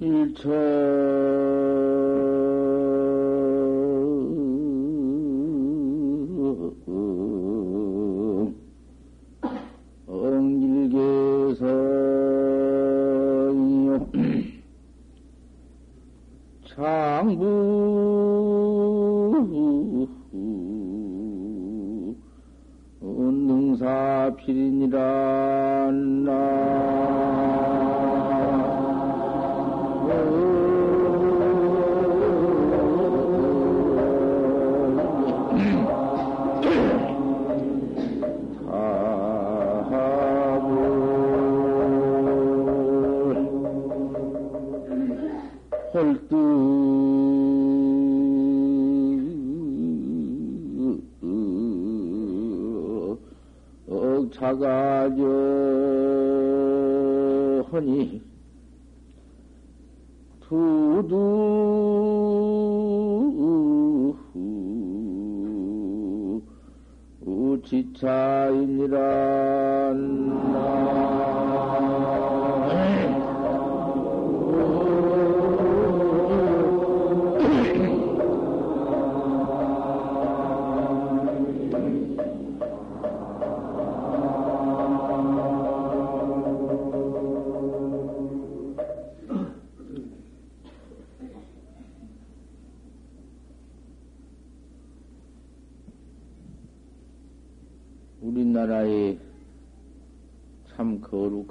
일처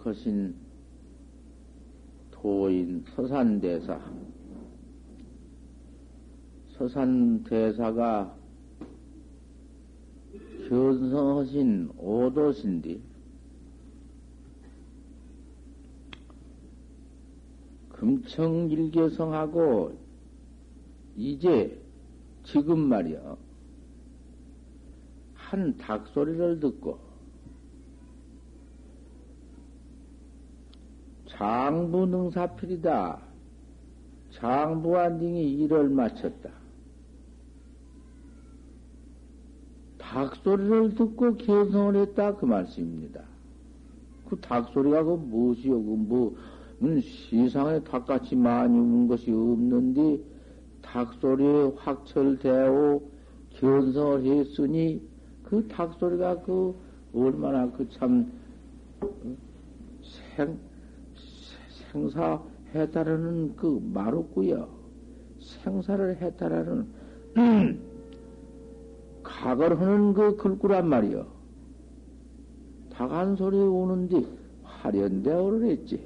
거룩하신 도인 서산대사. 서산대사가 현성하신 오도신디. 금청일개성하고 이제 지금 말이야. 한 닭소리를 듣고 장부 능사필이다. 장부한딩이 일을 마쳤다. 닭소리를 듣고 개성을 했다. 그 말씀입니다. 그 닭소리가 그 무엇이요? 그 뭐, 음, 세상에 닭같이 많이 운 것이 없는데, 닭소리에 확철되어 견성을 했으니, 그 닭소리가 그 얼마나 그 참 생, 생사 해탈하는 그 말 없고요. 생사를 해탈하는 각을 하는 그 글구란 말이요. 닭한 소리 오는데 화련대어를 했지.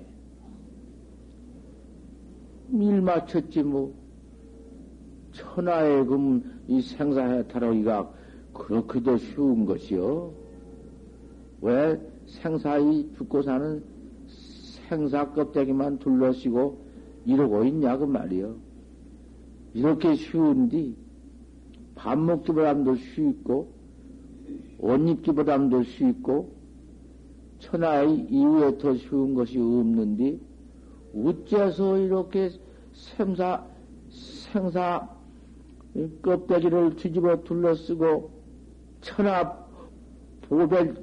밀 맞췄지 뭐. 천하의 금이 생사 해탈하기가 그렇게도 쉬운 것이요. 왜 생사이 죽고 사는 생사 껍데기만 둘러쓰고 이러고 있냐, 그 말이요. 이렇게 쉬운디, 밥 먹기보다도 쉽고, 옷 입기보다도 쉽고, 천하의 이후에 더 쉬운 것이 없는데, 어째서 이렇게 생사, 생사 껍데기를 뒤집어 둘러쓰고, 천하 보배,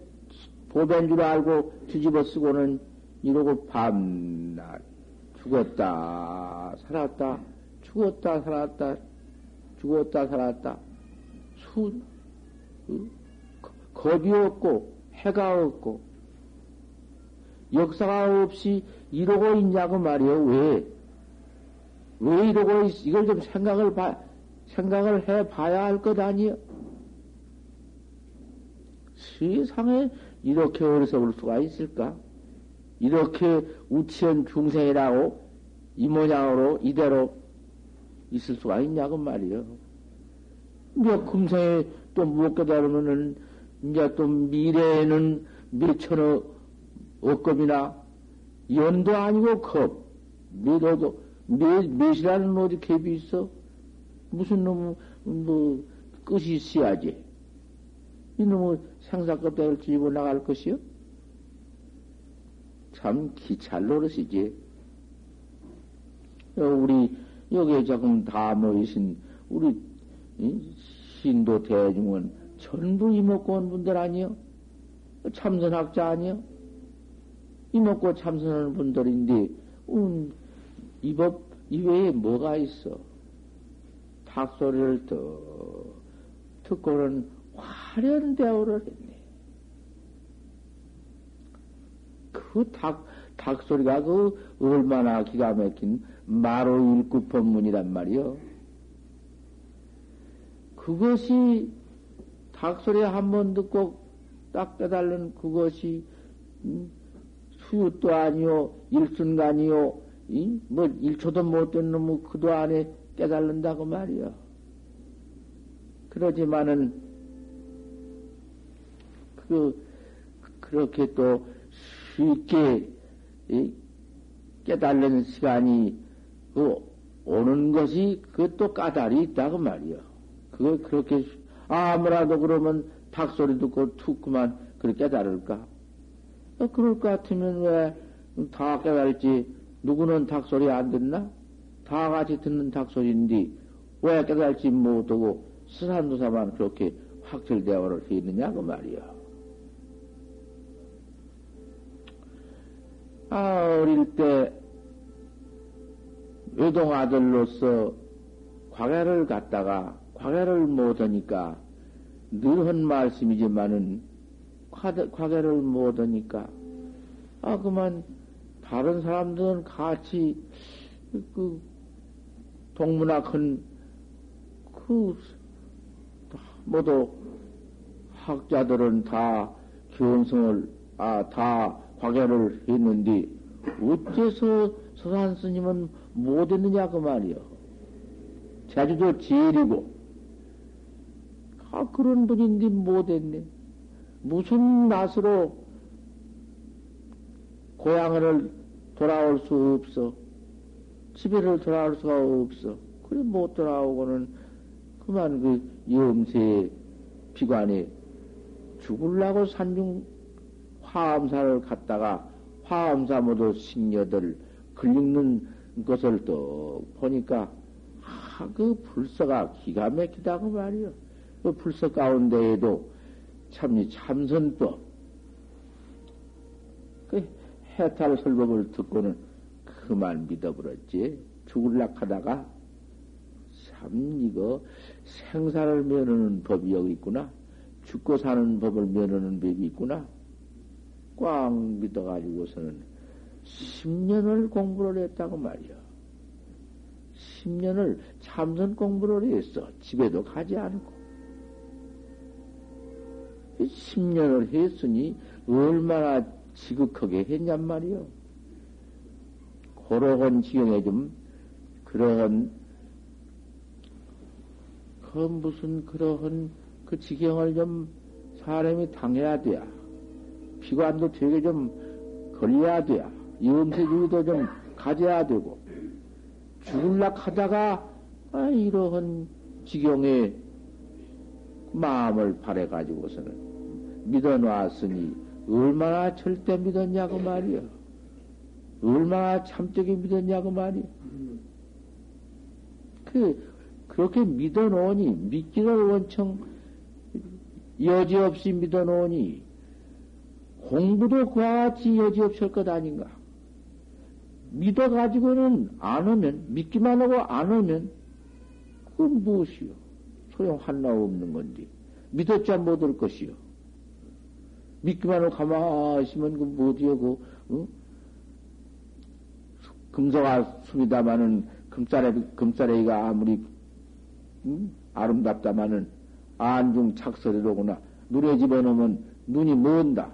보배인 줄 알고 뒤집어 쓰고는 이러고 밤낮 죽었다, 살았다, 죽었다, 살았다, 죽었다, 살았다. 수, 겁이 없고, 해가 없고, 역사가 없이 이러고 있냐고 말이요. 왜? 왜 이러고 있, 이걸 좀 생각을 봐, 생각을 해 봐야 할 것 아니요? 세상에 이렇게 어리석을 수가 있을까? 이렇게 우치한 중생이라고 이 모양으로 이대로 있을 수가 있냐고 말이요. 몇 금생에 또 무엇 깨달으면은 이제 또 미래에는 몇천억 억겁이나 연도 아니고 컵 몇어도 몇 몇이라는 어디 갭이 있어? 무슨 놈 뭐 끝이 있어야지. 이놈의 생사껍데기를 뒤집어 나갈 것이요? 참 기찰 노릇이지. 어, 우리 여기에 조금 다 모이신 우리 신도 대중은 전부 이먹고 온 분들 아니요? 참선학자 아니요? 이먹고 참선하는 분들인데, 음, 이법 이외에 뭐가 있어? 닭소리를 더 듣고는 화려한 대우를 했네. 그 닭, 닭 소리가 그 얼마나 기가 막힌 마로 일구 법문이란 말이요. 그것이 닭 소리 한 번 듣고 딱 깨달는 그것이 음, 수유도 아니요 일순간이요 이? 뭐 일초도 못 된 놈의 그도 안에 깨달는다고 말이요. 그러지만은 그 그렇게 또 쉽게 이? 깨달는 시간이 그 오는 것이 그것도 까다리 있다고 말이요. 그거 그렇게 아무라도 그러면 닭소리 듣고 툭 그만 그렇게 깨달을까? 어, 그럴 것 같으면 왜 다 깨달지? 누구는 닭소리 안 듣나? 다 같이 듣는 닭소리인데 왜 깨달지 못하고 스산도사만 그렇게 확철대화를 했느냐 그 말이야. 아 어릴 때 외동 아들로서 과외를 갔다가 과외를 못하니까 늘 한 말씀이지만은 과외를 못하니까 아 그만 다른 사람들은 같이 그 동문학한 그 모두 학자들은 다 견성을 아다 과외를 했는데 어째서 서산 스님은 못했느냐 그 말이요. 제주도 제일이고 아 그런 분인데 못했네. 무슨 낯으로 고향을 돌아올 수 없어. 집에를 돌아올 수가 없어. 그래 못 돌아오고는 그만 그 염세 비관에 죽을라고 산중 화엄사를 갔다가 화엄사 모두 신녀들 걸리는 것을 또 보니까 아, 그 불서가 기가 막히다고 말이요. 그 불서 가운데에도 참이 참선법, 그 해탈 설법을 듣고는 그만 믿어버렸지. 죽을락 하다가 참 이거 생사를 면하는 법이 여기 있구나. 죽고 사는 법을 면하는 법이 있구나. 꽉 믿어가지고서는 10년을 공부를 했다고 말이야. 10년을 참선 공부를 했어. 집에도 가지 않고. 10년을 했으니 얼마나 지극하게 했냔 말이요. 그러한 지경에 좀, 그러한, 그 무슨 그러한 그 지경을 좀 사람이 당해야 돼야. 피관도 되게 좀 걸려야 돼야. 염세주의도 좀 가져야 되고. 죽을락 하다가, 아, 이러한 지경에 마음을 바래가지고서는 믿어놨으니 얼마나 절대 믿었냐고 말이요. 얼마나 참되게 믿었냐고 말이요. 그, 그렇게 믿어놓으니, 믿기를 원청 여지없이 믿어놓으니, 공부도 그와 같이 여지없을 것 아닌가. 믿어가지고는 안 오면, 믿기만 하고 안 오면, 그건 무엇이요? 소용 하나 없는 건데. 믿었자 못 올 것이요. 믿기만 하고 가만히 있으면 그 뭐지요, 그, 어? 금소가 숨이다마는 금싸레, 금싸레이가 아무리, 음? 아름답다마는 안중 착설이로구나. 눈에 집어넣으면 눈이 먼다.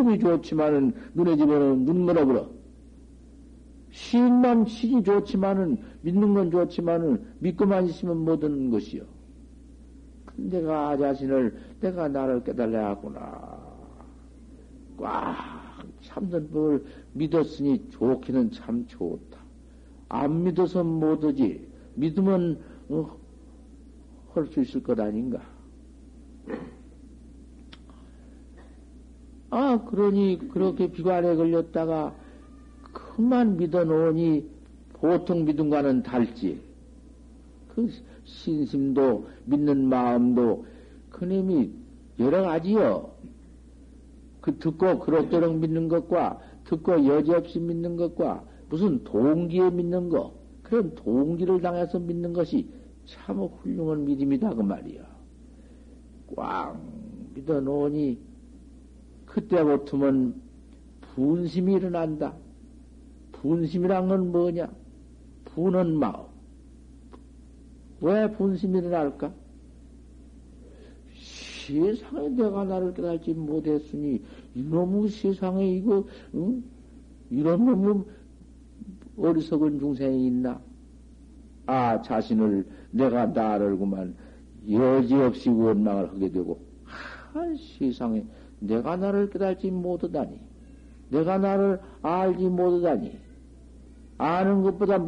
금이 좋지만은 눈에 집어넣으면 눈 멀어버려. 신만 신이 좋지만은 믿는 건 좋지만은 믿고만 있으면 못하는 것이요. 내가 자신을, 내가 나를 깨달아야 하구나. 꽉 참는 법을 믿었으니 좋기는 참 좋다. 안 믿어서 못하지. 믿으면, 어, 할수 있을 것 아닌가. 아, 그러니, 그렇게 비관에 걸렸다가, 그만 믿어놓으니, 보통 믿음과는 달지. 그 신심도 믿는 마음도 그님이 여러 가지요. 그 듣고 그럭저럭 믿는 것과 듣고 여지없이 믿는 것과 무슨 동기에 믿는 거, 그런 동기를 당해서 믿는 것이 참 훌륭한 믿음이다, 그 말이야. 꽝 믿어 놓으니, 그때부터는 분심이 일어난다. 분심이란 건 뭐냐? 분은 마음. 왜 분심이 일어날까? 세상에 내가 나를 깨달지 못했으니, 이놈의 세상에 이거, 응? 이런 놈의 어리석은 중생이 있나? 아, 자신을, 내가 나를 그만 여지없이 원망을 하게 되고, 아, 세상에 내가 나를 깨달지 못하다니, 내가 나를 알지 못하다니, 아는 것보다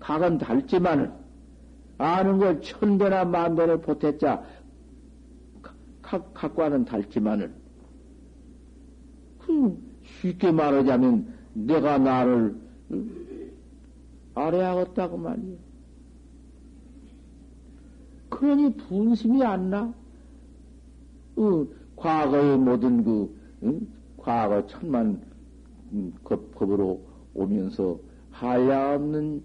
각은 닳지만은, 아는 걸 천배나 만배를 보탰자, 각과는 닳지만은, 그 쉽게 말하자면, 내가 나를 아래하겠다고 말이요. 그러니 분심이 안 나? 어, 과거의 모든 그, 응? 과거 천만 음, 법으로 오면서 한량없는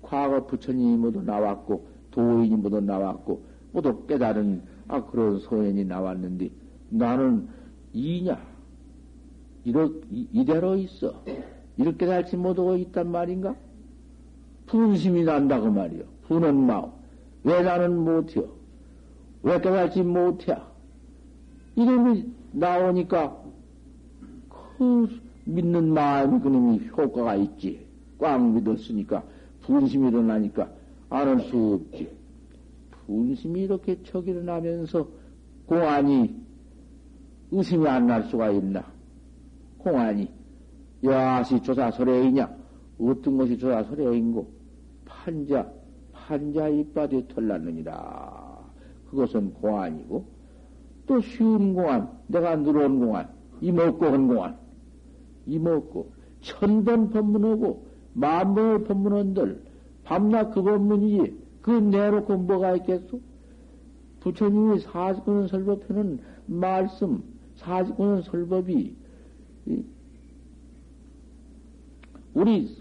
과거 부처님이 모두 나왔고, 도인이 모두 나왔고, 모두 깨달은, 아, 그런 소연이 나왔는데, 나는 이냐? 이러, 이대로 있어. 이렇게 달지 못하고 있단 말인가? 분심이 난다고 그 말이요. 분은 마음. 왜 나는 못해요? 왜 깨달지 못해? 이름이 나오니까 그 믿는 마음이 그놈이 효과가 있지. 꽉 믿었으니까 분심이 일어나니까 안 할 수 없지. 분심이 이렇게 척 일어나면서 공안이 의심이 안 날 수가 있나? 공안이 야시 조사설레이냐? 어떤 것이 조사설레인고? 판자, 판자 이빨이 털났느니라. 그것은 공안이고, 또 쉬운 공안, 내가 늘어온 공안, 이먹고 한 공안, 이먹고, 천번 법문하고, 만번을 법문한들, 밤낮 그 법문이지, 그 내놓고 뭐가 있겠소? 부처님이 사십구년 설법하는 말씀, 사십구년 설법이, 우리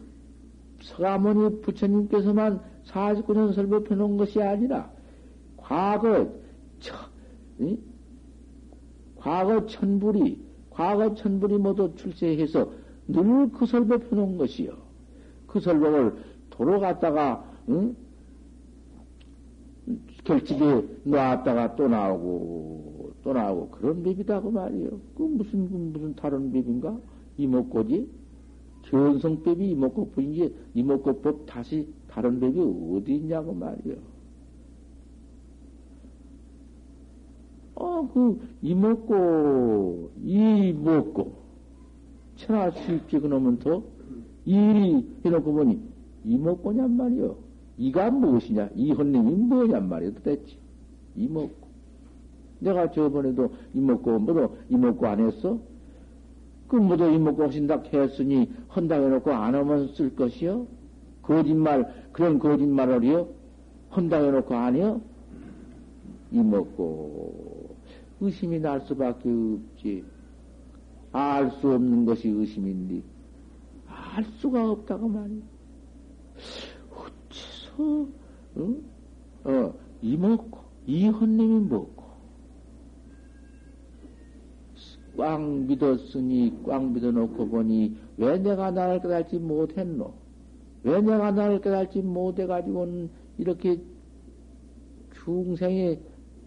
서가모니 부처님께서만 49년 설법해 놓은 것이 아니라, 과거, 처, 이? 과거 천불이, 과거 천불이 모두 출세해서 늘 그 설법 해 놓은 것이요. 그 설법을 도로 갔다가, 응? 결집에 놨다가 또 나오고, 또 나오고, 그런 법이다고 말이요. 그 무슨, 그 무슨 다른 법인가? 이목고지? 견성법이 이목고법인지 이목고법 다시 다른 법이 어디 있냐고 말이요. 어, 그, 이먹고, 이 먹고, 천하 수입지 그놈은 더, 일이 해놓고 보니, 이먹고냔 말이요. 이가 무엇이냐? 이 헌님이 뭐냔 말이요. 도대체. 이먹고. 내가 저번에도 이먹고, 뭐도 이먹고 안 했어? 그 모두 이먹고 하신다 했으니 헌당 해놓고 안 하면 쓸 것이요? 거짓말, 그런 거짓말을요? 헌당 해놓고 안 해요? 이먹고 의심이 날 수밖에 없지. 알 수 없는 것이 의심인데 알 수가 없다고 말이야. 어째서 응? 어, 이 먹고 이 헌님이 먹고 꽉 믿었으니 꽉 믿어놓고 보니 왜 내가 나를 깨달지 못했노? 왜 내가 나를 깨달지 못해가지고는 이렇게 중생의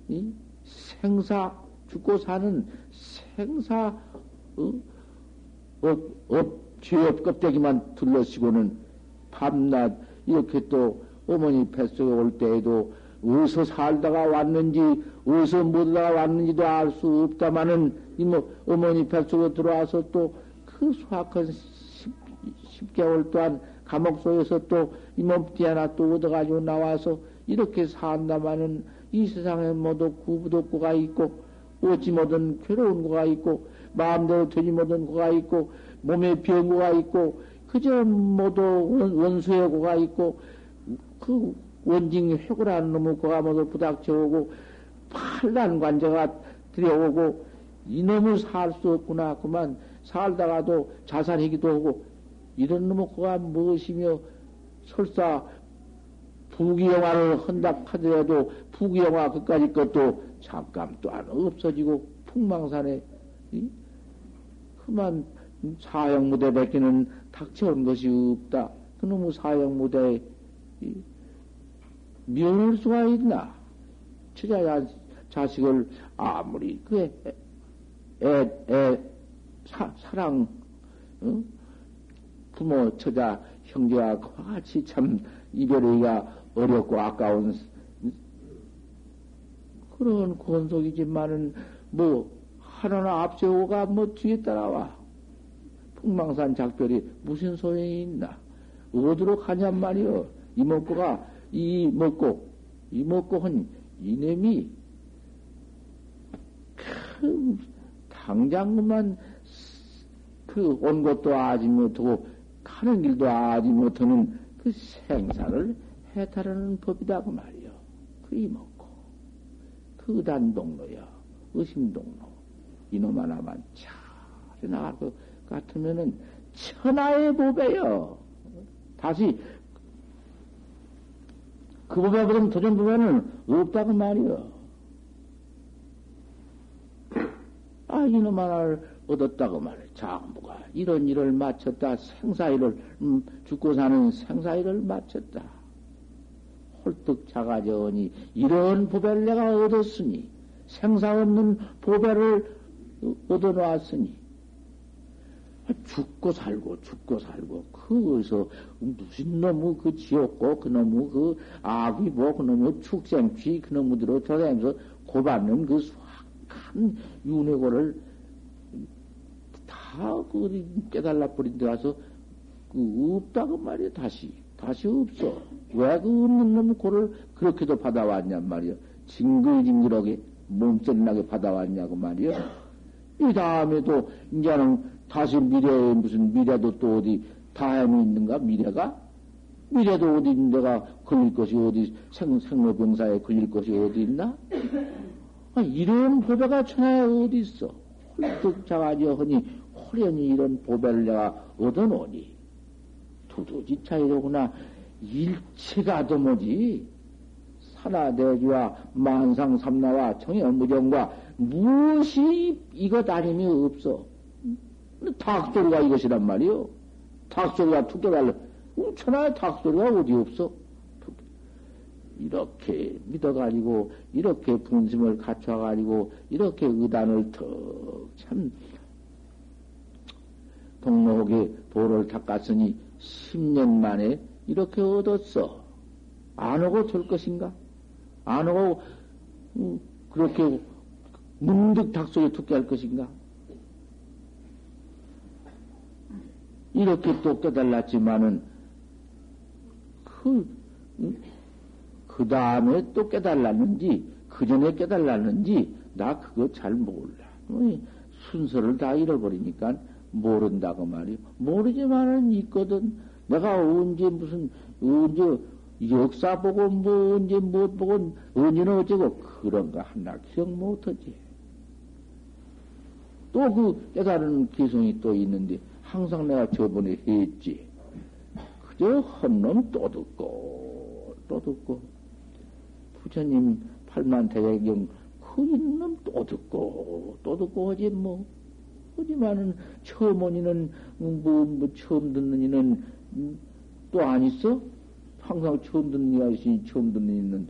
이? 생사 죽고 사는 생사 어? 업, 업, 죄업 껍데기만 둘러쓰고는 밤낮 이렇게 또 어머니 뱃속에 올 때에도 어디서 살다가 왔는지, 어디서 못다가 왔는지도 알 수 없다마는, 이모, 어머니 뱃속에 들어와서 또 그 수학한 10, 개월 동안 감옥 속에서 또 이 몸띠 하나 또 얻어가지고 나와서 이렇게 산다마는 이 세상에 모두 구부덕구가 있고, 어찌 모든 괴로운 거가 있고, 마음대로 되지 못한 거가 있고, 몸에 병고가 있고, 그저 모두 원수의 고가 있고, 그 원징 회고라는 놈의 고가 모두 부닥쳐오고, 팔란 관자가 들여오고, 이놈을 살 수 없구나. 그만 살다가도 자살하기도 하고, 이런 놈의 거가 무엇이며 설사 부귀영화를 한다 하더라도 부귀영화 그까지 것도 잠깐 또안 없어지고 풍망산에 그만 사형무대 뱉기는 닥쳐온 것이 없다. 그놈의 사형무대에 면할 수가 있나? 처자 자식을 아무리 그 애, 애, 애 사, 사랑 어? 부모 처자 형제와 같이 참 이별하기가 어렵고 아까운 그런 권속이지만은 뭐 하나나 앞세우가 뭐 뒤에 따라와. 풍망산 작별이 무슨 소용이 있나? 어디로 가냔 말이여. 이먹고가 이 먹고 이 먹고 한 이놈이 그 당장 그만 그 온 것도 아지 못하고 가는 길도 아지 못하는 그 생사를 해탈하는 법이다 그 말이요. 그 이먹고 그 단 동로야 의심 동로 이놈 하나만 잘 나갈 것 같으면은 천하의 법에요. 다시 그 법에 그럼 도전 법에는 없다고 말이요. 아 이놈 하나를 얻었다고 말해. 장부가 이런 일을 마쳤다. 생사일을 음, 죽고 사는 생사일을 마쳤다. 홀뚝 자가져니 이런 보배를 내가 얻었으니 생사 없는 보배를 얻어놓았으니 죽고 살고 죽고 살고 그거서 무슨 놈의 그 지옥고 그놈의 그 악귀보 그놈의 축생취 그놈들로 돌아다니면서 고받는 그 수악한 윤회고를 다그 깨달라 버린 데 가서 그 없다고 말이야 다시 다시 없어. 왜 그 없는 놈의 고를 그렇게도 받아왔냔 말이야 징글징글하게 몸살나게 받아왔냐고 말이야 이 다음에도 이제는 다시 미래에 무슨 미래도 또 어디 다음이 있는가? 미래가? 미래도 어디 내가 걸릴 것이 어디 생, 생로병사에 걸릴 것이 어디 있나? 아, 이런 보배가 천하에 어디 있어? 홀뚝 자가지어 허니 호련히 이런 보배를 내가 얻어놓으니 두두지차이로구나 일체가 도무지 산하대주와 만상삼나와 청여무정과 무엇이 이것 아님이 없어. 닭소리가 이것이란 말이요. 닭소리가 툭깨달라. 천하의 닭소리가 어디 없어? 이렇게 믿어가지고, 이렇게 분심을 갖춰가지고, 이렇게 의단을 턱 참 동로옥에 도를 닦았으니 10년 만에 이렇게 얻었어. 안 오고 될 것인가? 안 오고, 음, 그렇게 문득 닭소리 듣게 할 것인가? 이렇게 또 깨달았지만은, 그, 그 다음에 또 깨달았는지, 그 전에 깨달았는지, 나 그거 잘 몰라. 순서를 다 잃어버리니까 모른다고 말이요. 모르지만은 있거든. 내가 언제 무슨, 언제 역사 보고 뭐 언제 못 보고 언제는 어쩌고 그런 거 하나 기억 못하지. 또 그 깨달은 기성이 또 있는데 항상 내가 저번에 했지. 그저 헌놈 또 듣고, 또 듣고. 부처님 팔만대경그 있는 또 듣고, 또 듣고 하지 뭐. 하지만은 처음 오니는, 뭐, 뭐, 처음 듣는 이는 또 안 있어? 항상 처음 듣는 이가 있으니 처음 듣는 이는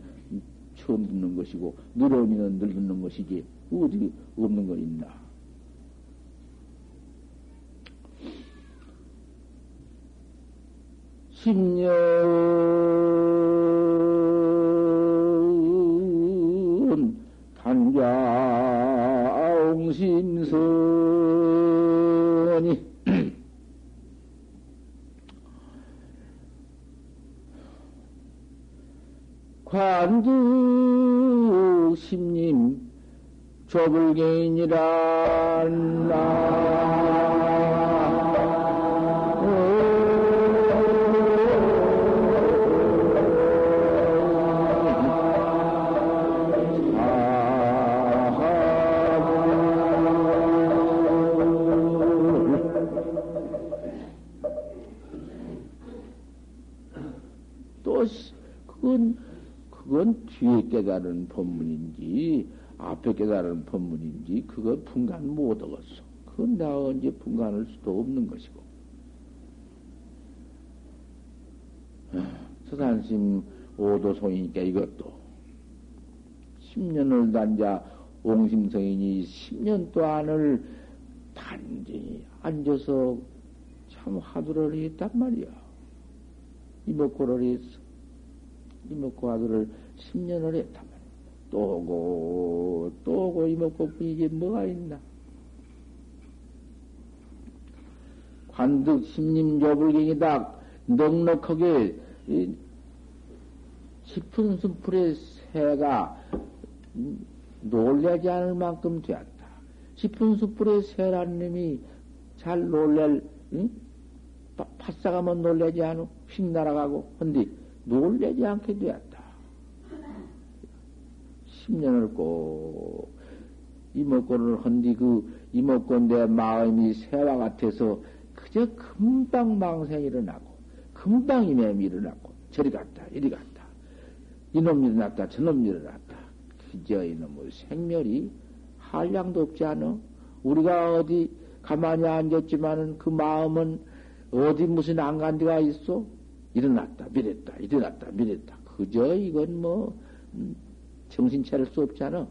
처음 듣는 것이고, 늘어온 이는 늘 듣는 것이지. 어디 없는 거 있나? 십년 단자옹심선이 관두 심님 조불개인이라 나 뒤에 깨달은 법문인지, 앞에 깨달은 법문인지, 그건 분간 못 얻었어. 그건 내가 언제 분간할 수도 없는 것이고. 서산심 오도송이니까 이것도 10년을 단자 옹심성인이 10년 동안을 단지 앉아서 참 화두를 했단 말이야. 이목고를 했어. 이목고 화두를 10년을 했단 말이야. 또 오고, 또 오고, 이목고 뿐이지 뭐가 있나. 관득 심림 조불경이다. 넉넉하게 깊은 수풀의 새가 놀래지 않을 만큼 되었다. 깊은 수풀의 새라는 놈이 잘 놀랄, 응? 파싸가면 놀래지 않고 휙 날아가고, 근데 놀래지 않게 되었다. 10년을 꼭 이목권을 한디 그 이목권 내 마음이 새와 같아서 그저 금방 망생이 일어나고, 금방 이매이 일어나고, 저리 갔다, 이리 갔다. 이놈 일어났다, 저놈 일어났다. 그저 이놈의 생멸이 한량도 없지 않아? 우리가 어디 가만히 앉았지만은 그 마음은 어디 무슨 안간 데가 있어? 일어났다, 미랬다, 일어났다, 미랬다. 그저 이건 뭐, 음, 정신 차릴 수 없잖아.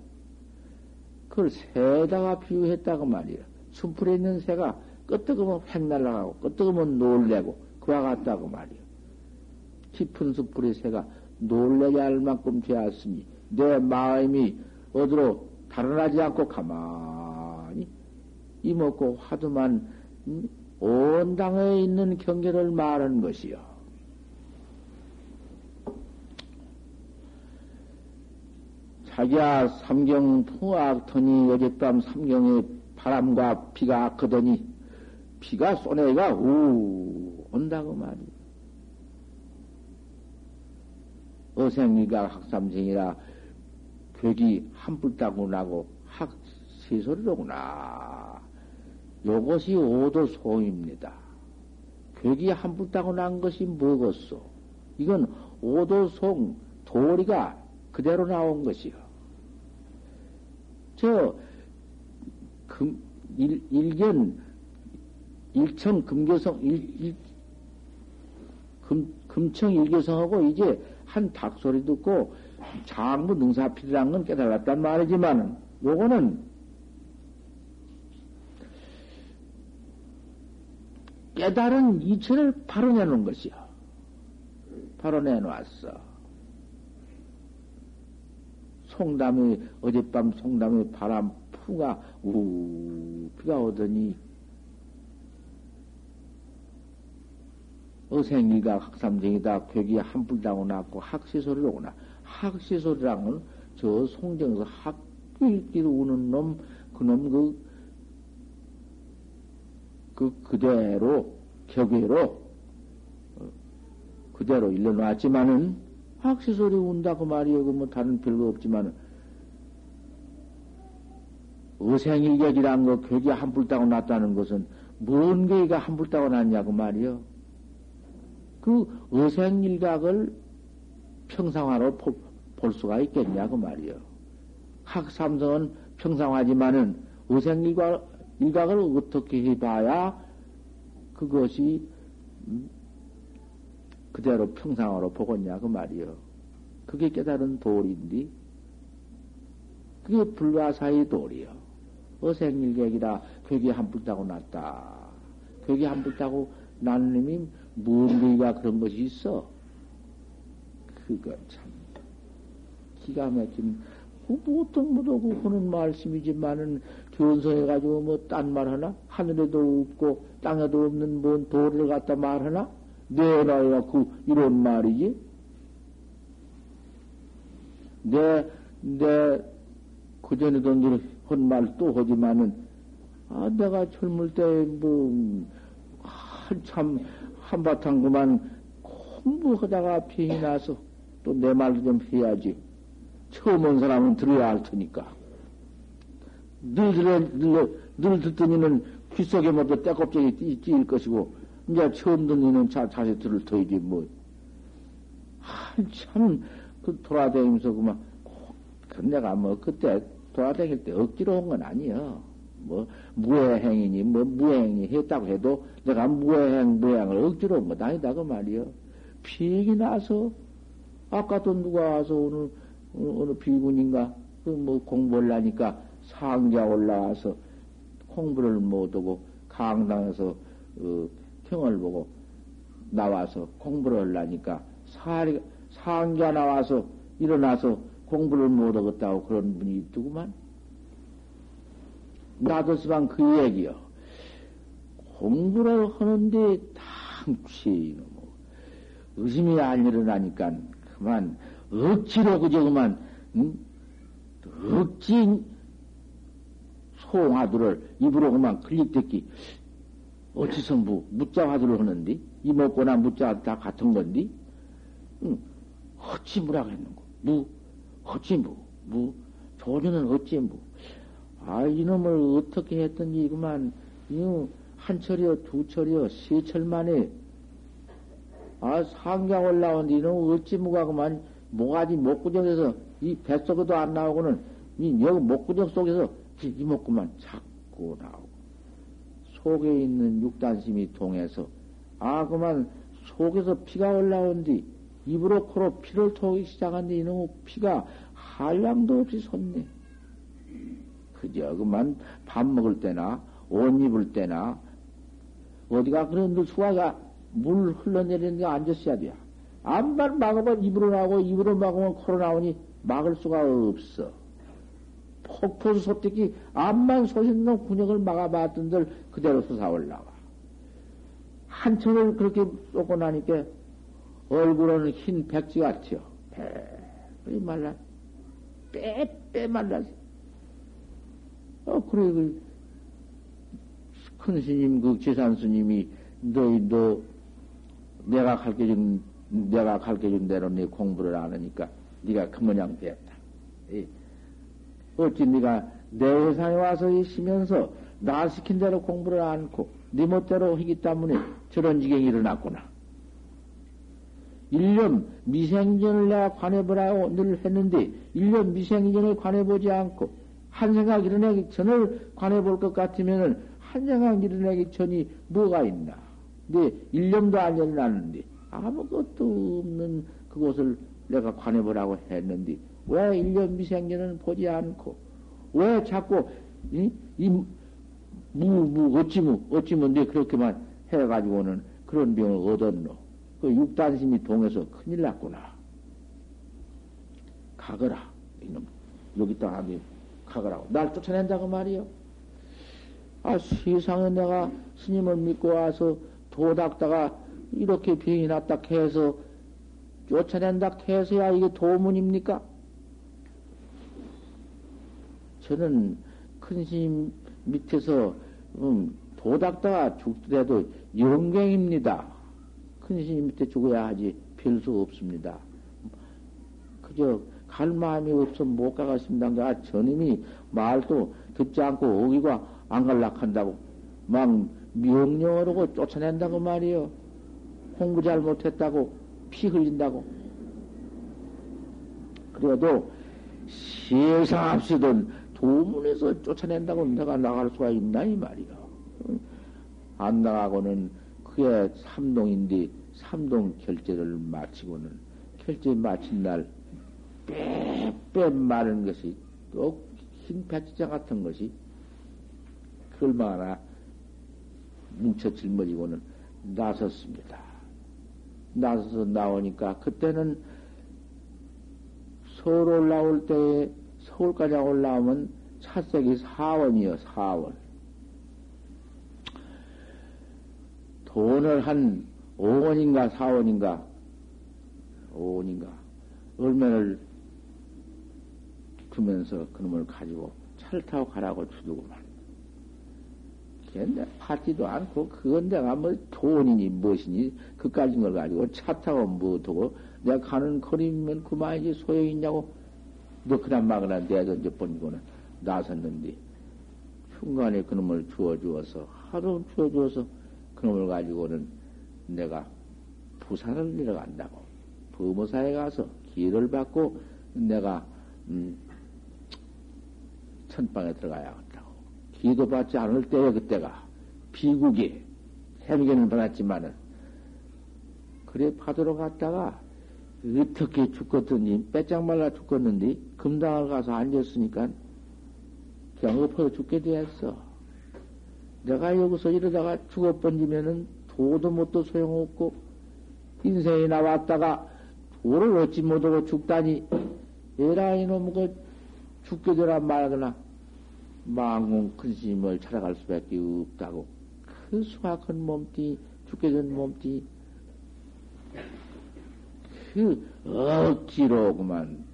그걸 새다가 비유했다고 말이야. 숲풀에 있는 새가 끄떡으면 획 날아가고, 끄떡으면 놀래고, 그와 같다고 말이야. 깊은 숲풀의 새가 놀래게 할 만큼 되었으니, 내 마음이 어디로 달아나지 않고 가만히 이먹고 화두만 음, 온 당에 있는 경계를 말하는 것이요. 자기야 삼경 풍악터니 어젯밤 삼경에 바람과 비가 크더니 비가 쏘내가 우 온다고 말이야. 어생이가 학삼생이라 벽이 한불 따고 나고 학 세소리로구나. 요것이 오도송입니다. 벽이 한불 따고 난 것이 뭐겠소? 이건 오도송 도리가 그대로 나온 것이요. 저, 금, 일, 일견, 일청 금교성, 일, 일, 금, 금청 일교성하고 이제 한 닭소리 듣고 장부 능사필이란 건 깨달았단 말이지만, 요거는 깨달은 이천을 바로 내놓은 것이요. 바로 내놓았어. 송담이, 어젯밤 송담이 바람 푸가, 우, 비가 오더니, 어생이가 학삼쟁이다, 벽이 한불 당고 났고, 학시소리로 오나. 학시소리랑은 저 송정에서 학길길 우는 놈, 그놈 그, 그, 그대로, 격외로, 어, 그대로 일러놨지만은, 학시소리 운다고 말이요. 그뭐 다른 별거 없지만은, 어생일격이란 거, 격이 한불 따고 났다는 것은, 뭔 계기가 한불 따고 났냐고 말이요. 그 어생일각을 평상화로 볼 수가 있겠냐고 말이요. 학삼성은 평상화지만은 어생일각, 일각을 어떻게 해봐야 그것이 음, 그대로 평상화로 보겠냐고 말이요. 그게 깨달은 도리인데, 그게 불가사의 도리요. 어생일객이라 벽이 한불 따고 났다. 벽이 한불 따고 난 놈이 뭔가 그런 것이 있어. 그거 참 기가 막힌 보통 못하고 하는 말씀이지만은 견성해가지고 뭐 딴 말 하나 하늘에도 없고 땅에도 없는 뭔 도를 갖다 말하나 내놔야 그 이런 말이지. 내 내 그전에도 늘 한 말 또 하지만은 아 내가 젊을 때 뭐 한참 한바탕 그만 공부하다가 병이 나서 또 내 말도 좀 해야지. 처음 온 사람은 들어야 할 테니까. 늘 들어, 늘, 늘 듣더니는 귀 속에 뭐또 때껍질이 찌일 것이고, 이제 처음 듣는 자, 자세 들을 터이지, 뭐. 아, 한참 그 돌아다니면서 그만 그 내가 뭐 그때 돌아다닐 때 억지로 온 건 아니여. 뭐 무해행이니 뭐 무해행이 했다고 해도 내가 무해행 무해행을 억지로 온 건 아니다 그 말이여. 비행이 나서 아까도 누가 와서 오늘 어느 비군인가 그 뭐 공부를 하니까 상자 올라와서 공부를 못하고 강당에서 어, 경을 보고 나와서 공부를 하려니까 사리, 상자 나와서 일어나서 공부를 못하겠다고 그런 분이 있더구만. 나도 시방 그 얘기요. 공부를 하는데 당치 뭐 의심이 안 일어나니까 그만 억지로 그저 그만 응? 억지 소화두를 입으로 그만 클릭듣기 어찌서 뭐 무자 화두를 하는데 이먹거나 무자 다 같은 건데 응. 어찌 무라고 했는고? 무? 어찌 무, 무? 조주는 어찌 무. 아 이놈을 어떻게 했던지 그만. 이한 철이여 두 철이여 세 철 만에. 아 상경 올라온 이놈 어찌 무가 그만 모가지 목구정에서 이 뱃속에도 안 나오고는 이 여기 목구정 속에서 이목구만 자꾸 나오고 속에 있는 육단심이 통해서 아 그만 속에서 피가 올라온 뒤 입으로 코로 피를 토기 시작한 뒤 이놈의 피가 한량도 없이 솟네. 그저 그만 밥 먹을 때나 옷 입을 때나 어디가 그런 수화가 물 흘러내리는 데 앉았어야 돼. 안만 막으면 입으로 나오고 입으로 막으면 코로 나오니 막을 수가 없어. 폭포수 소떼기 암만 소신놈 군역을 막아봤던들 그대로 솟아 올라와. 한층을 그렇게 쏟고 나니까 얼굴은 흰 백지 같아요. 빼 말라. 빼빼 말라어 그래 그 큰 스님 그 재산 스님이 너희 너 내가 가르쳐 준 내가 가르쳐 준 대로 네 공부를 안 하니까 네가 그 모양 되었다. 어찌 네가 내 회상에 와서 있으면서 나 시킨 대로 공부를 않고 네 멋대로 하기 때문에 저런 지경이 일어났구나. 일년 미생전을 내가 관해보라고 늘 했는데 일년 미생전을 관해보지 않고 한 생각 일어나기 전을 관해볼 것 같으면은 한 생각 일어나기 전이 뭐가 있나? 근데 일년도 안 일어났는데 아무것도 없는 그곳을 내가 관해보라고 했는데 왜 일년 미생전은 보지 않고 왜 자꾸 이, 이 무, 무, 어찌무, 어찌무, 내 그렇게만 해가지고는 그런 병을 얻었노. 그 육단심이 동해서 큰일 났구나. 가거라. 이놈. 여기다 하면 가거라고. 날 쫓아낸다고 말이요. 아, 세상에 내가 스님을 믿고 와서 도닦다가 이렇게 병이 났다 해서 쫓아낸다 해서야 이게 도문입니까? 저는 큰 스님 밑에서 음, 도닦다가 죽더라도 영광입니다. 큰 스님 밑에 죽어야 하지 별수 없습니다. 그저 갈 마음이 없어 못 가겠습니다. 아, 저님이 말도 듣지 않고 어기가 안 갈락한다고 막 명령으로 쫓아낸다고 말이요. 공부 잘 못했다고 피 흘린다고. 그래도 세상 앞시던 도문에서 쫓아낸다고 내가 나갈 수가 있나 이 말이야. 안 나가고는 그의 삼동인데 삼동 결제를 마치고는 결제 마친 날 빼빼 마른 것이 또흰 배지자 같은 것이 얼마나 뭉쳐 짊어지고는 나섰습니다. 나서서 나오니까 그때는 서울 올라올 때에 서울까지 올라오면 차색이 사원이요, 사원. 돈을 한 5원인가 4원인가 5원인가 얼마를 주면서 그놈을 가지고 차를 타고 가라고 주더구만. 걔네 받지도 않고 그건 내가 뭐 돈이니 무엇이니 그까진 걸 가지고 차 타고 뭐하고 내가 가는 거리면 그만이지 소용이 있냐고 너 그냥 막으나 내던져 번거는 나섰는데 중간에 그놈을 주어주어서 하루 주어주어서 그놈을 가지고는 내가 부산을 내려간다고. 부모사에 가서 기를 받고 내가 음, 천방에 들어가야겠다고. 기도 받지 않을 때에 그때가 비국이 해미견을 받았지만은 그래 파도로 갔다가 어떻게 죽겠더니 빼짝 말라 죽겠는데 금당을 가서 앉았으니까 엎어 죽게 되었어. 내가 여기서 이러다가 죽어 번지면은 도도 못도 소용없고 인생이 나왔다가 도를 얻지 못하고 죽다니 에라 이놈 그 죽게 되란 말거나 망공 큰 스님을 찾아갈 수밖에 없다고. 그 수확한 몸띠 죽게 된 몸띠. 그 억지로 그만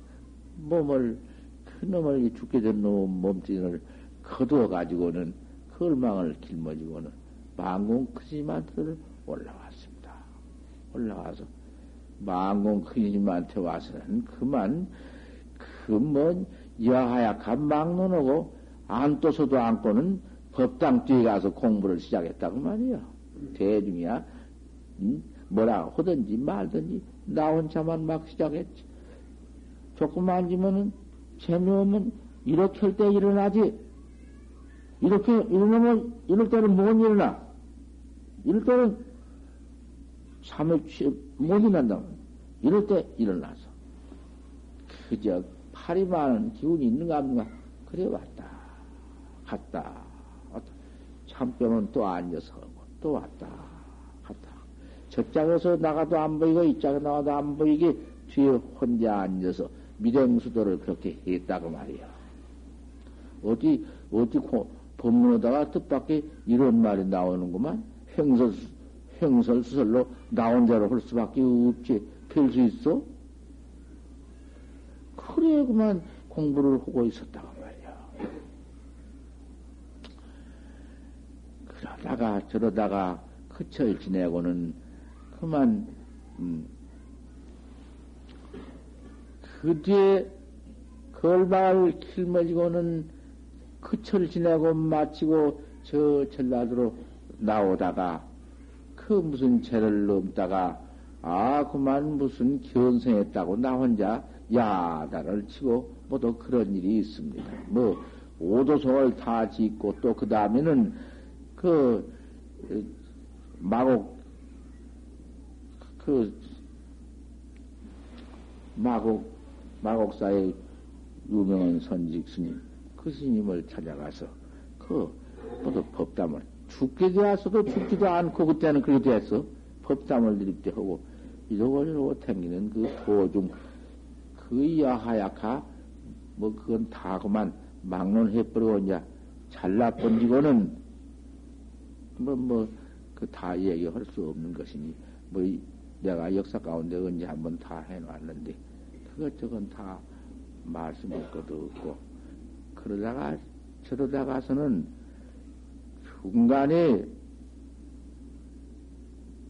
몸을 큰 놈을 죽게 된 놈 몸뚱이를 거두어 가지고는 그 얼망을 길머지고는 망공 크지만트를 올라왔습니다. 올라와서 망공 크지만트 와서는 그만 그먼 여하약한 막론하고 안 떠서도 안고는 법당 뒤에 가서 공부를 시작했다고 말이야. 대중이야. 응? 뭐라 하든지 말든지 나 혼자만 막 시작했지. 조금 앉으면은 재미없으면 이렇게 할 때 일어나지. 이렇게 일어나면 이럴 때는 못 일어나. 이럴 때는 잠을 못 일어난다. 이럴 때 일어나서 그저 팔이 많은 기운이 있는가 없는가 그래 왔다 갔다 왔다. 참병은 또 앉아서 하고 또 왔다 갔다. 저짝에서 나가도 안 보이고 이짝에 나가도 안 보이게 뒤에 혼자 앉아서 미행수도를 그렇게 했다고 말이야. 어디, 어디, 법문에다가 뜻밖의 이런 말이 나오는구만. 행설, 행설수설로 나온 대로 할 수밖에 없지. 별수 있어? 그래, 그만 공부를 하고 있었다고 말이야. 그러다가, 저러다가, 그철 지내고는 그만, 음, 그 뒤에 걸방을 길머지고는 그 철 지내고 마치고 저 전라도로 나오다가 그 무슨 죄를 넘다가 아 그만 무슨 견성했다고 나 혼자 야단을 치고 뭐또 그런 일이 있습니다. 뭐 오도성을 다 짓고 또 그 다음에는 그 마곡 그 마곡 마곡사의 유명한 선직 스님, 그 스님을 찾아가서 그 모두 법담을 죽게 되었어도 죽지도 않고 그때는 그렇게 됐어. 법담을 드릴 때 하고 이러고 저러고 탱기는 그 도중 그 야하야카 뭐 그건 다 그만 막론해버리고 이제 잘라 번지고는 뭐 뭐 그 다 얘기할 수 없는 것이니 뭐 내가 역사 가운데 언제 한번 다 해놨는데 그것저것 다 말씀할 것도 없고, 그러다가, 저러다가서는 중간에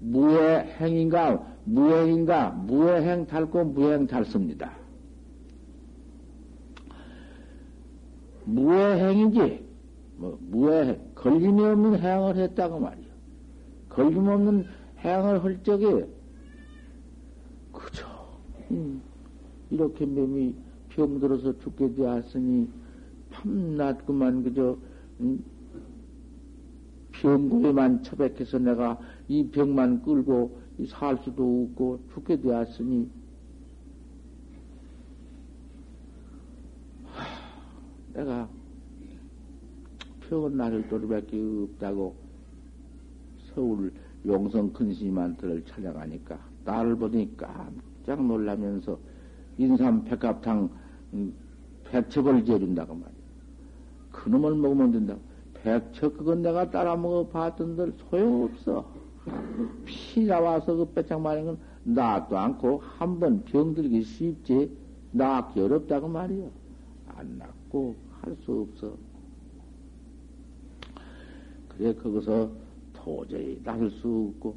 무해행인가, 무행인가, 무해행 닳고 무행 닳습니다. 무해행이지, 뭐, 무해행, 걸림이 없는 행을 했다고 말이요. 걸림 없는 행을 할 적에, 그죠. 음. 이렇게 몸이 병들어서 죽게 되었으니 밤낮 그만 그저. 음, 병고에만 처백해서 내가 이 병만 끌고 살 수도 없고 죽게 되었으니. 하, 내가 병은 나를 또리밖에 없다고 서울 용성 큰 스님한테를 찾아가니까 나를 보니 깜짝 놀라면서 인삼 백합탕 음, 백첩을 지어준다고 말이야. 그놈을 먹으면 된다고. 백첩 그건 내가 따라 먹어 봤던들 소용없어. 피 나와서 그 빼짝 마는 건 낫도 않고 한 번 병들기 쉽지 낫기 어렵다고 말이야. 안 낫고 할 수 없어. 그래 거기서 도저히 나설 수 없고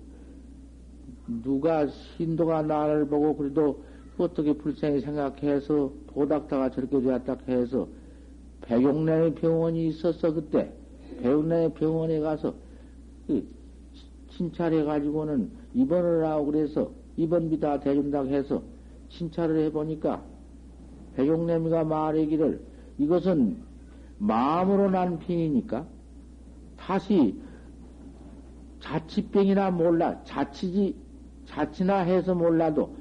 누가 신도가 나를 보고 그래도 어떻게 불쌍히 생각해서 도닥다가 저렇게 되었다 해서 백용량의 병원이 있었어 그때. 백용량의 병원에 가서 그 친찰해 가지고는 입원을 하고 그래서 입원비다 대준다고 해서 신차를 해보니까 배용내미가 말하기를 이것은 마음으로 난 병이니까 다시 자치병이나 몰라 자치지 자치나 해서 몰라도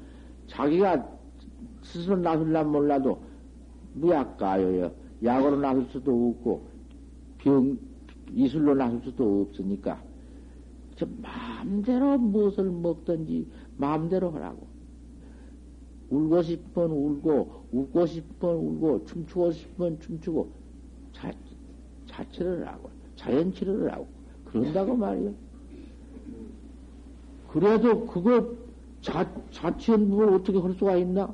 자기가 스스로 나술라 몰라도 무약가요요. 약으로 나설 수도 없고 병 이술로 나설 수도 없으니까. 저 마음대로 무엇을 먹든지 마음대로 하라고. 울고 싶으면 울고 웃고 싶으면 울고 춤추고 싶으면 춤추고 자, 자체를 하고. 자연치료를 하고. 그런다고 말이요. 그래도 그거 자, 자치한 부분을 어떻게 할 수가 있나?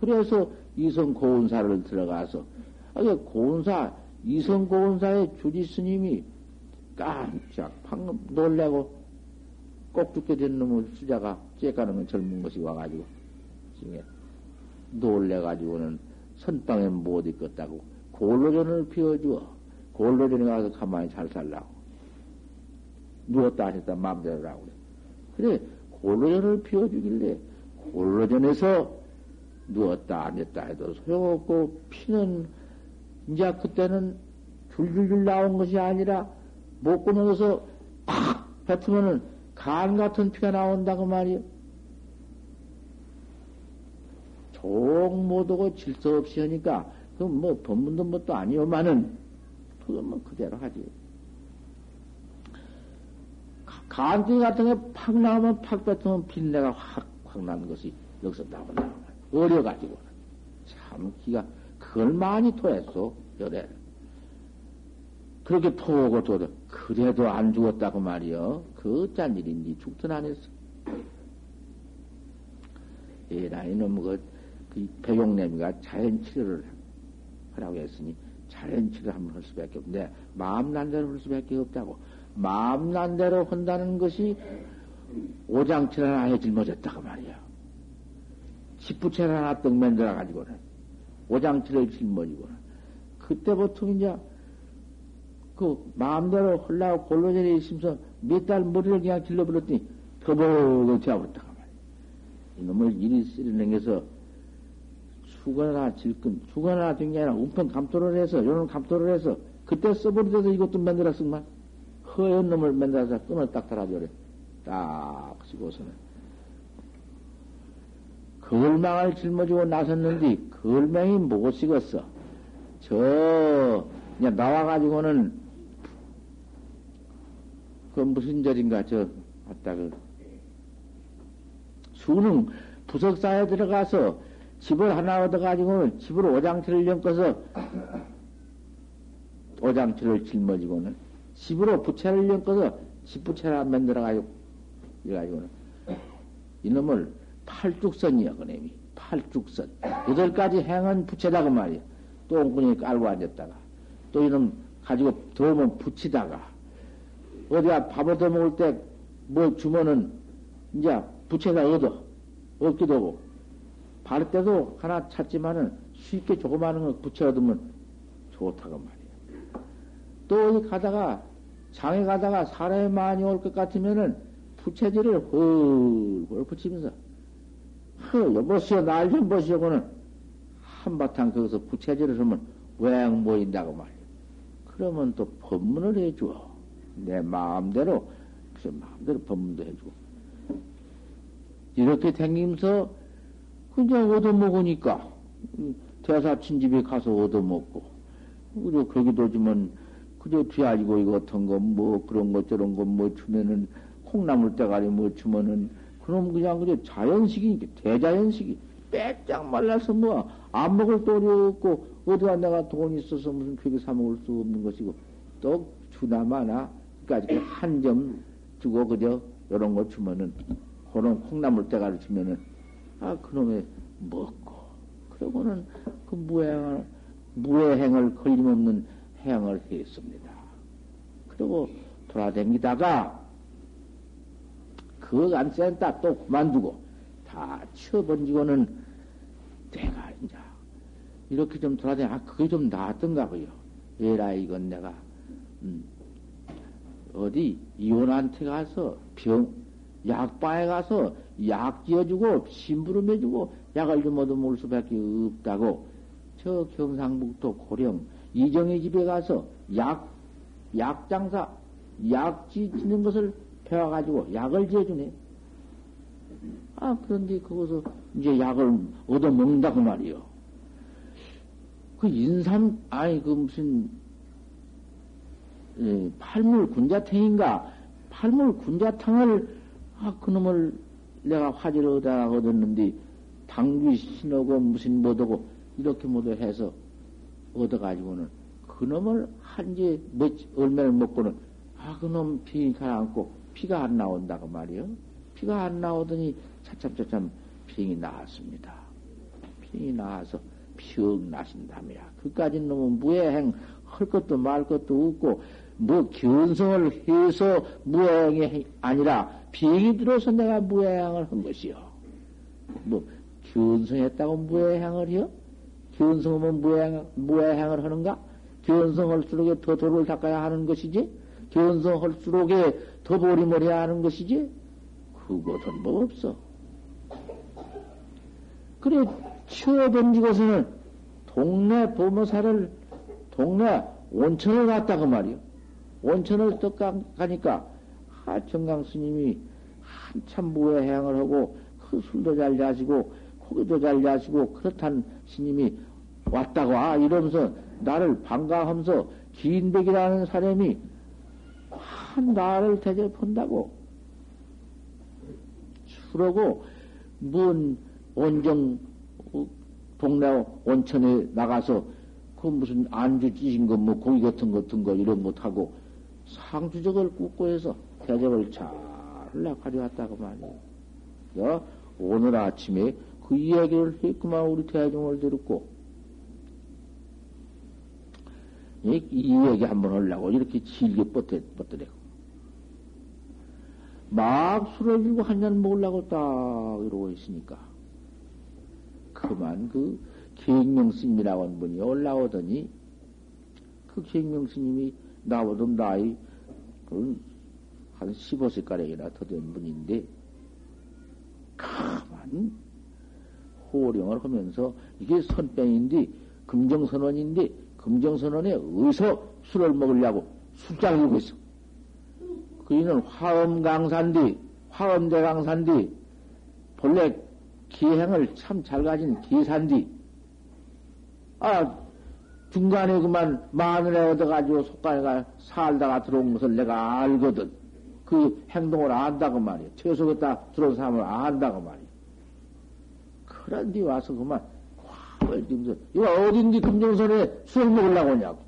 그래서 이성 고운사를 들어가서, 아, 고운사, 이성 고운사의 주지 스님이 깜짝 방금 놀래고 꼭 죽게 된 놈을 수자가 쬐까는 젊은 것이 와가지고, 중에 놀래가지고는 선방에 못 있겠다고 골로전을 피워주어 골로전에 가서 가만히 잘 살라고. 누웠다 하셨다 마음대로 하고 그래. 그래, 골로전을 피워주길래 골로전에서 누웠다 앉았다 해도 소용없고 피는 이제 그때는 줄줄줄 나온 것이 아니라 목구멍에서 팍 뱉으면은 간 같은 피가 나온다고 말이요. 종 못 오고 질서 없이 하니까 그건 뭐 법문도 뭣도 아니오만은 그건 뭐 그대로 하지. 간기 같은 게 팍 나오면 팍 뱉으면 빈내가 확, 확 나는 것이 여기서 나온다. 어려가지고. 참 기가, 그걸 많이 토했어, 열에. 그렇게 토고 토도, 그래도 안 죽었다고 말이여. 그 어쩐 일인지 죽든 안 했어. 에라, 이놈, 그, 그 배용내미가 자연 치료를 하라고 했으니, 자연 치료 한번 할 수밖에 없는데, 마음 난 대로 할 수밖에 없다고. 마음 난 대로 한다는 것이 오장칠 하나 해 짊어졌다고 말이야. 집부채 하나 떡 만들어 가지고는 오장칠을 짊어지고는 그때부터 이제 그 마음대로 헐라고 골로전에 있으면서 몇 달 머리를 그냥 길러버렸더니 더벅을 되어버렸다고 말이야. 이놈을 이리 쓰리냉겨서 수건하나 질끈, 수건하나 된게 아니라 우편 감도를 해서, 요런 감도를 해서, 그때 써버리더서 이것도 만들었으만, 허연 놈을 만들어서 끈을 딱 달아줘래. 딱 쓰고서는. 걸망을 짊어지고 나섰는데, 걸망이 못 식었어. 저, 그냥 나와가지고는, 그 무슨 절인가, 저, 아따, 그, 수능 부석사에 들어가서 집을 하나 얻어가지고는 집으로 오장치를 엮어서 오장치를 짊어지고는 집으로 부채를 엮어서 집부채를 만들어가지고 이래가지고는. 이놈을 팔죽선이야 그놈이. 팔죽선. 여덟 가지 행은 부채다 그 말이야. 똥구니 깔고 앉았다가 또 이놈 가지고 더우면 붙이다가 어디가 밥 얻어 먹을 때 뭐 주면은 이제 부채가 얻어 얻기도 하고. 바를 때도 하나 찾지만은 쉽게 조그마한 거 붙여 얻으면 좋다고 말이야. 또 어디 가다가 장에 가다가 사람이 많이 올 것 같으면은 부채질을 헐헐 붙이면서 허 여보시오 날 좀 보시오고는 한바탕 거기서 부채질을 하면 왜앙 모인다고 말이야. 그러면 또 법문을 해줘. 내 마음대로 그 마음대로 법문도 해주고 이렇게 댕기면서 그냥 얻어먹으니까, 대사친 집에 가서 얻어먹고, 그저 거기 도 지만, 그저 뒤아지고 이거 같은 거, 뭐 그런 것 저런 거 뭐 주면은, 콩나물 대가리 뭐 주면은, 그럼 그냥 그저 자연식이니까, 대자연식이, 빼짝 말라서 뭐, 안 먹을 돈이 없고, 어디가 내가 돈 있어서 무슨 표기 사먹을 수 없는 것이고, 또 주나 마나, 그까지 한 점 주고 그저, 요런 거 주면은, 그런 콩나물 대가리 주면은, 아, 그놈의 먹고, 그러고는 그 무행을, 무해행을 걸림없는 행을 했습니다. 그리고 돌아다니다가, 그거 안 센다 또 그만두고, 다 치워번지고는 내가 이제, 이렇게 좀 돌아다니, 아, 그게 좀 나았던가 봐요. 얘라, 이건 내가, 음, 어디, 이혼한테 가서 병, 약방에 가서 약 지어주고 심부름해주고 약을 좀 얻어먹을 수밖에 없다고 저 경상북도 고령 이정의 집에 가서 약, 약장사, 약 짓는 것을 배워가지고 약을 지어주네. 아, 그런데 거기서 이제 약을 얻어먹는다, 그 말이요. 그 인삼, 아니, 그 무슨, 예, 팔물 군자탕인가? 팔물 군자탕을, 아, 그놈을 내가 화제를 얻어 얻었는데, 당귀 신하고 무슨 뭐더고, 이렇게 모두 해서 얻어가지고는, 그놈을 한지 몇, 얼마를 먹고는, 아, 그놈 피 가라앉고, 피가 안 나온다고 말이요. 피가 안 나오더니, 차참차참 병이 나왔습니다. 병이 나와서 병 나신다며야. 그까지 놈은 무해행 할 것도 말 것도 없고, 뭐 견성을 해서 무해행이 아니라 병이 들어서 내가 무해행을 한 것이요. 뭐 견성했다고 무해행을 해요? 견성하면 무해행, 무해행을 하는가? 견성할수록에 더 도를 닦아야 하는 것이지? 견성할수록에 더 보림을 해야 하는 것이지? 그것은 뭐 없어. 그래, 치워던지고서는 동네 보모사를, 동네 온천을 갔다 그 말이요. 온천을 떡 가니까 하청강 스님이 한참 무해행을 하고 그 술도 잘 자시고 고기도 잘 자시고 그렇단 스님이 왔다고 아 이러면서 나를 반가하면서 기인백이라는 사람이 한 나를 대접한다고. 술하고 뭔 온정 어, 동네 온천에 나가서 그 무슨 안주 찌신 거, 뭐 고기 같은 거, 같은 거, 이런 못하고 상주적을 굽고 해서 대접을 잘 가져왔다고 말이에요. 오늘 아침에 그 이야기를 했구만 우리 대중을 들었고, 이, 이 이야기 한번 하려고 이렇게 질게 뻗대, 뻗더래고. 막 술을 들고 한 잔 먹으려고 딱 이러고 있으니까. 그만 그 갱명 스님이라고 하는 분이 올라오더니 그 갱명 스님이 나보다 나이 한 15세가량이나 더 된 분인데 가만 호령을 하면서 이게 선병인데 금정선원인데 금정선원에 어디서 술을 먹으려고 술장을 들고 있어. 그이는 화엄강산디 화엄대강산디 본래 기행을 참 잘 가진 기산디 아 중간에 그만 마늘에 얻어가지고 속간에가 살다가 들어온 것을 내가 알거든. 그 행동을 안다고 말이야. 최소 갖다 들어온 사람을 안다고 말이야. 그런데 와서 그만 어딘지 금정선에 술 먹으려고 하냐고.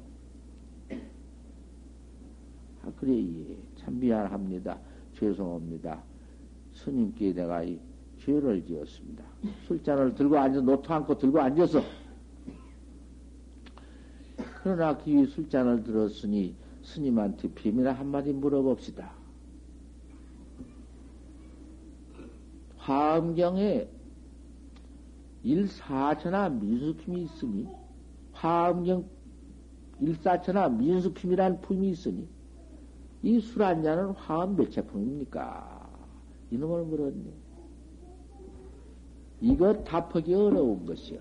아, 그래, 예. 참 미안합니다. 죄송합니다. 스님께 내가 이 죄를 지었습니다. 술잔을 들고 앉아, 노트 안고 들고 앉아서 그러나 기위 술잔을 들었으니 스님한테 비밀 한마디 물어봅시다. 화엄경에 일사천하 민수품이 있으니 화엄경 일사천하 민수품이란 품이 있으니 이 술 한 잔은 화엄 몇 제품입니까? 이놈을 물었네. 이거 답하기 어려운 것이요.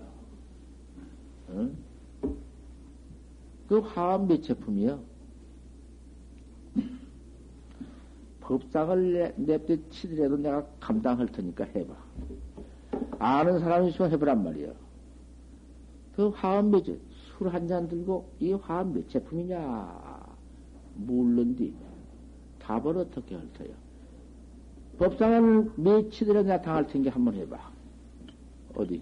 응? 그 화합 몇 제품이요? 법상을 냅대 치더라도 내가 감당할 테니까 해봐. 아는 사람이 있으면 해보란 말이요. 그 화합 몇 제, 술 한 잔 들고 이 화합 몇 제품이냐? 물론디 답을 어떻게 할 터요? 치더라도 내가 당할 테니까 한번 해봐. 어디?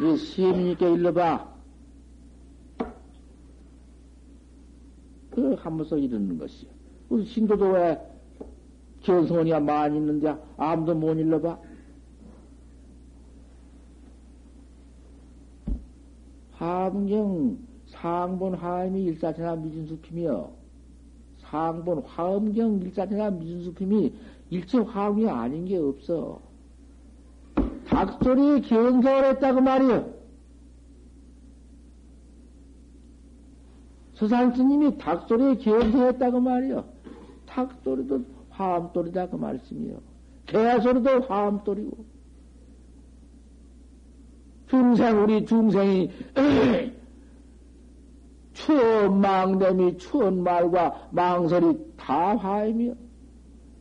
이 시민님께 일러봐. 그 하면서 이러는 것이요. 우리 신도도 왜 견성원이야 많이 있는데 아무도 못 일러봐? 화엄경 상본 화음이 일사천하 미진수품이요. 상본 화엄경 일사천하 미진수품이 일체 화음이 아닌 게 없어. 닭소리 견성을 했다고 말이요. 서산 스님이 닭소리에 기원성했다고 말이요. 닭소리도 화암소리다 그 말씀이요. 개소리도 화음돌이고. 중생, 우리 중생이, 추원 망됨이 추원 말과 망설이 다 화음이요.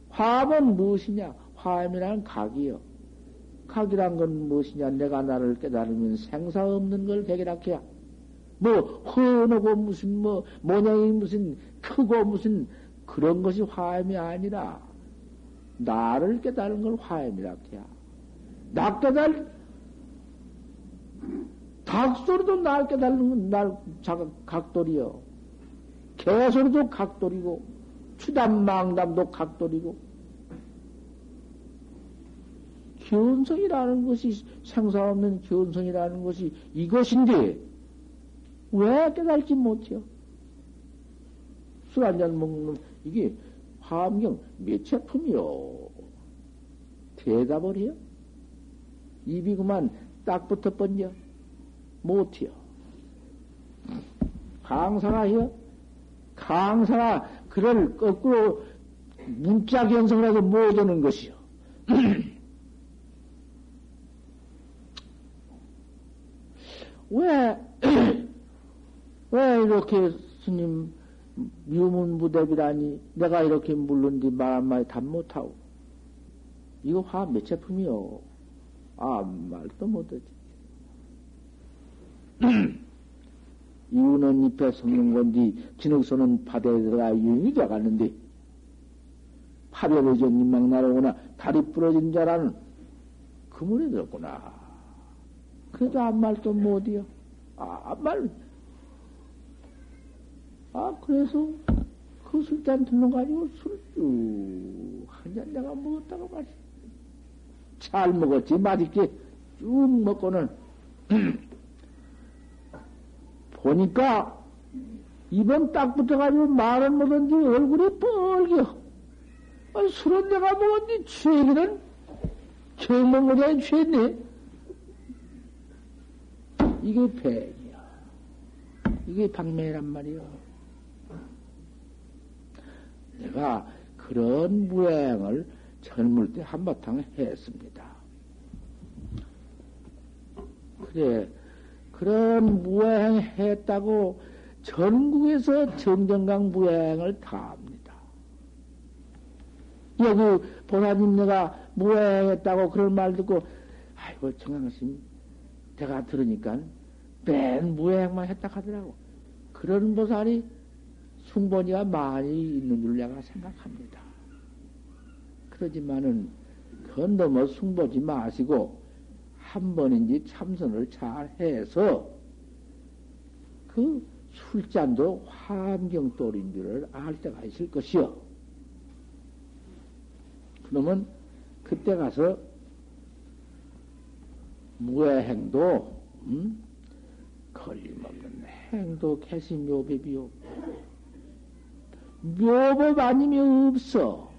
화음은 무엇이냐? 화음이란 각이요. 각이란 건 무엇이냐? 내가 나를 깨달으면 생사 없는 걸 개결하게야. 뭐, 헌하고 무슨, 뭐, 모양이 무슨, 크고 무슨, 그런 것이 화음이 아니라, 나를 깨달은 걸 화음이라 해야. 나 깨달, 닭소리도 날 깨달는 건 날 각돌이요. 개소리도 각돌이고, 추담망담도 각돌이고, 견성이라는 것이 생사 없는 견성이라는 것이 이것인데 왜 깨달지 못해요? 술 한잔 먹는 이게 화엄경 몇 제품이요? 대답을 해요? 입이 그만 딱 붙어 번져? 못해요. 강사가 해요? 강사가 그를 거꾸로 문자 견성을 해서 못하는 것이요. 왜, 왜 이렇게 스님 유문무대비라니 내가 이렇게 물른뒤 말 한마디 답 못하고 이거 화 몇 제품이요? 아 말도 못하지 이유는 잎에 섞는 건지 진흙소는 바다에 들어가 유인이 되어갔는데 파별의 전님 막 날아오거나 다리 부러진 자라는 그물에 들었구나. 그래도 아무 말도 못이요. 아, 아무 말. 아, 그래서 그 술잔 들러 가지고 술쭉 한 잔 내가 먹었다고 말이야. 잘 먹었지. 맛있게 쭉 먹고는 보니까 입은 딱 붙어가지고 말은 못한지 얼굴이 뻘겨. 아니, 술은 내가 먹었니? 취하기는 처먹은 거잖아, 취했네. 이게 배이야. 이게 방매란 말이요. 내가 그런 무행을 젊을 때 한바탕 했습니다. 그래, 그런 무행 했다고 전국에서 정정강 무행을 다 합니다. 여기 보사님 내가 무행했다고 그런 말 듣고, 아이고, 정강심 제가 들으니까 맨 무행만 했다 하더라고. 그런 보살이 숭보니가 많이 있는 줄 내가 생각합니다. 그러지만은 그건 너무 숭보지 마시고 한 번인지 참선을 잘 해서 그 술잔도 화암경돌인 줄을 알 때가 있을 것이요. 그러면 그때 가서 무해행도 음? 걸림없는 행도 개시 묘법이요. 묘법 아니면 없어.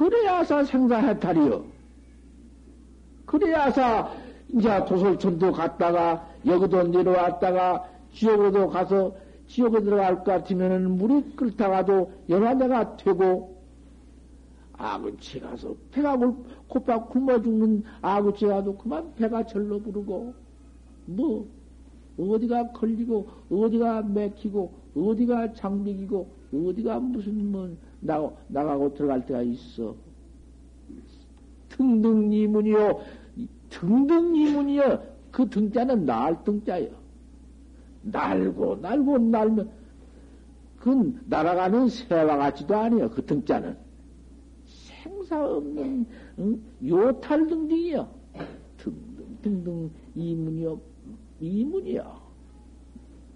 그래야사 생사해탈이요. 그래야사 이제 도솔천도 갔다가 여기도 내려왔다가 지옥으로도 가서 지옥에 들어갈 것 같으면은 물이 끓다가도 연화대가 되고 아구치 가서 배가 콧밥 굶어 죽는 아구치 가도 그만 배가 절로 부르고 뭐 어디가 걸리고 어디가 맥히고 어디가 장비기고 어디가 무슨 뭐 나, 나가고 들어갈 때가 있어 등등 이문이요 등등 이문이요 그 등자는 날 등자요 날고 날고 날면 그건 날아가는 새와 같지도 아니요 그 등자는 생사 없는 응? 요탈 등등이요. 등등 등등 이문이요. 이문이요.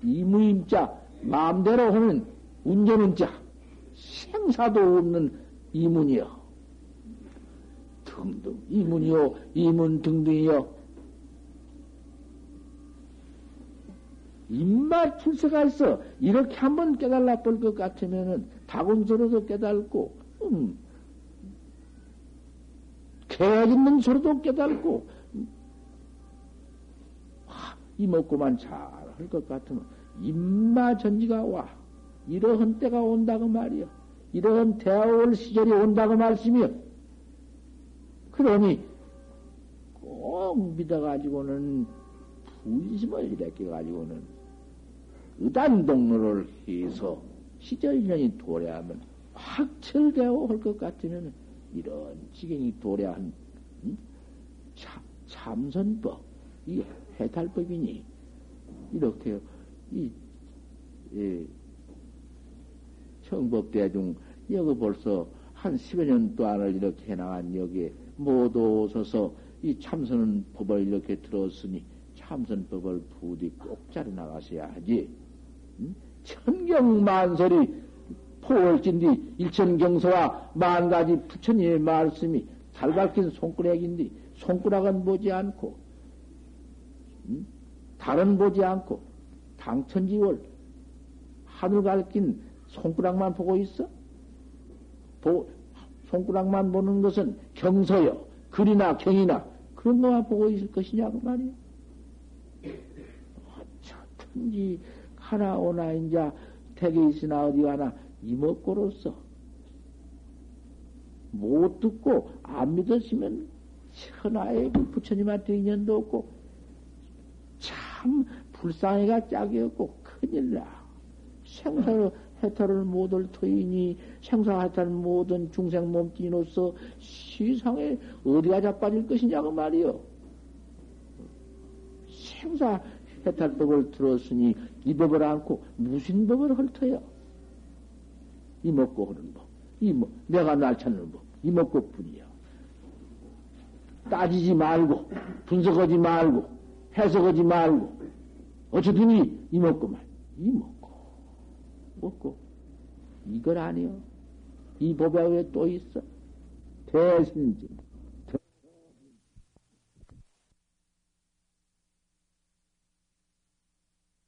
이문임자 마음대로 하는 운전은 자 생사도 없는 이문이요. 등등 이문이요. 이문 등등이요. 입맛 출세가 있어. 이렇게 한번 깨달아 볼 것 같으면은 다곤서로도 깨달고, 음, 계획 있는 소리도 깨달고, 이 먹고만 잘 할 것 같으면, 입마 전지가 와. 이러한 때가 온다고 말이요. 이러한 대화올 시절이 온다고 말씀이요. 그러니 꼭 믿어가지고는 분심을 일으켜 가지고는 의단 동로를 해서 시절년이 도래하면 확철되어 할 것 같으면 이런 지경이 도래한 음? 참, 참선법 이 해탈법이니 이렇게 이 예, 청법대중 여기 벌써 한 10여 년 동안을 이렇게 해나간 여기에 모두 서서 이 참선 법을 이렇게 들었으니 참선법을 부디 꼭 자리 나가셔야 하지. 응? 천경만설이 포월진디 일천경서와 만 가지 부처님의 말씀이 잘 밝힌 손가락인데 손가락은 보지 않고 응? 달은 보지 않고 당천지월 하늘 밝힌 손가락만 보고 있어? 보, 손가락만 보는 것은 경서요. 글이나 경이나 그런 것만 보고 있을 것이냐고 말이야. 어차든지 하나 오나 인자 댁에 있으나 어디 가나 이먹고로서 못 듣고 안 믿었으면 천하에 그 부처님한테 인연도 없고 참 불쌍해가 짝이 없고 큰일 나. 생사로 해탈을 못할 터이니 생사 해탈 모든 중생 몸뚱이로서 시상에 어디가 자빠질 것이냐고 말이요. 생사 해탈법을 들었으니 이 법을 안고 무슨 법을 헐터요? 이 먹고 하는 법. 이 뭐, 내가 날 찾는 법. 이 먹고 뿐이요. 따지지 말고, 분석하지 말고, 해석하지 말고, 어쨌든 이 먹고만. 이 먹고. 먹고. 이걸 아니요. 이 법에 왜 또 있어? 대신지.